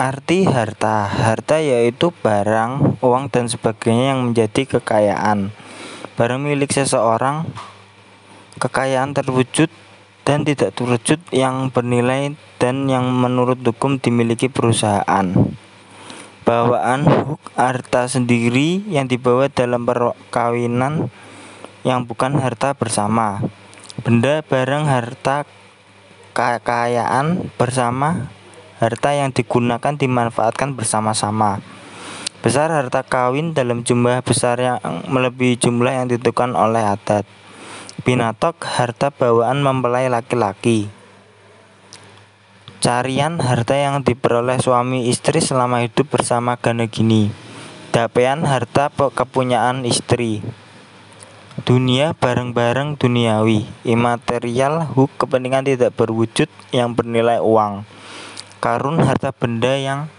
Arti harta. Harta yaitu barang, uang, dan sebagainya yang menjadi kekayaan. Barang milik seseorang Kekayaan terwujud dan tidak terwujud yang bernilai dan yang menurut hukum dimiliki perusahaan. Bawaan huk harta sendiri yang dibawa dalam perkawinan yang bukan harta bersama. Benda, barang, harta, kekayaan bersama harta yang digunakan dimanfaatkan bersama-sama. Besar harta kawin dalam jumlah besar yang melebihi jumlah yang ditentukan oleh adat. Binatok harta bawaan mempelai laki-laki. Carian harta yang diperoleh suami istri selama hidup bersama gana gini. Dapean harta kepunyaan istri. Dunia barang-barang duniawi, imaterial, huk kepentingan tidak berwujud yang bernilai uang karun harta benda yang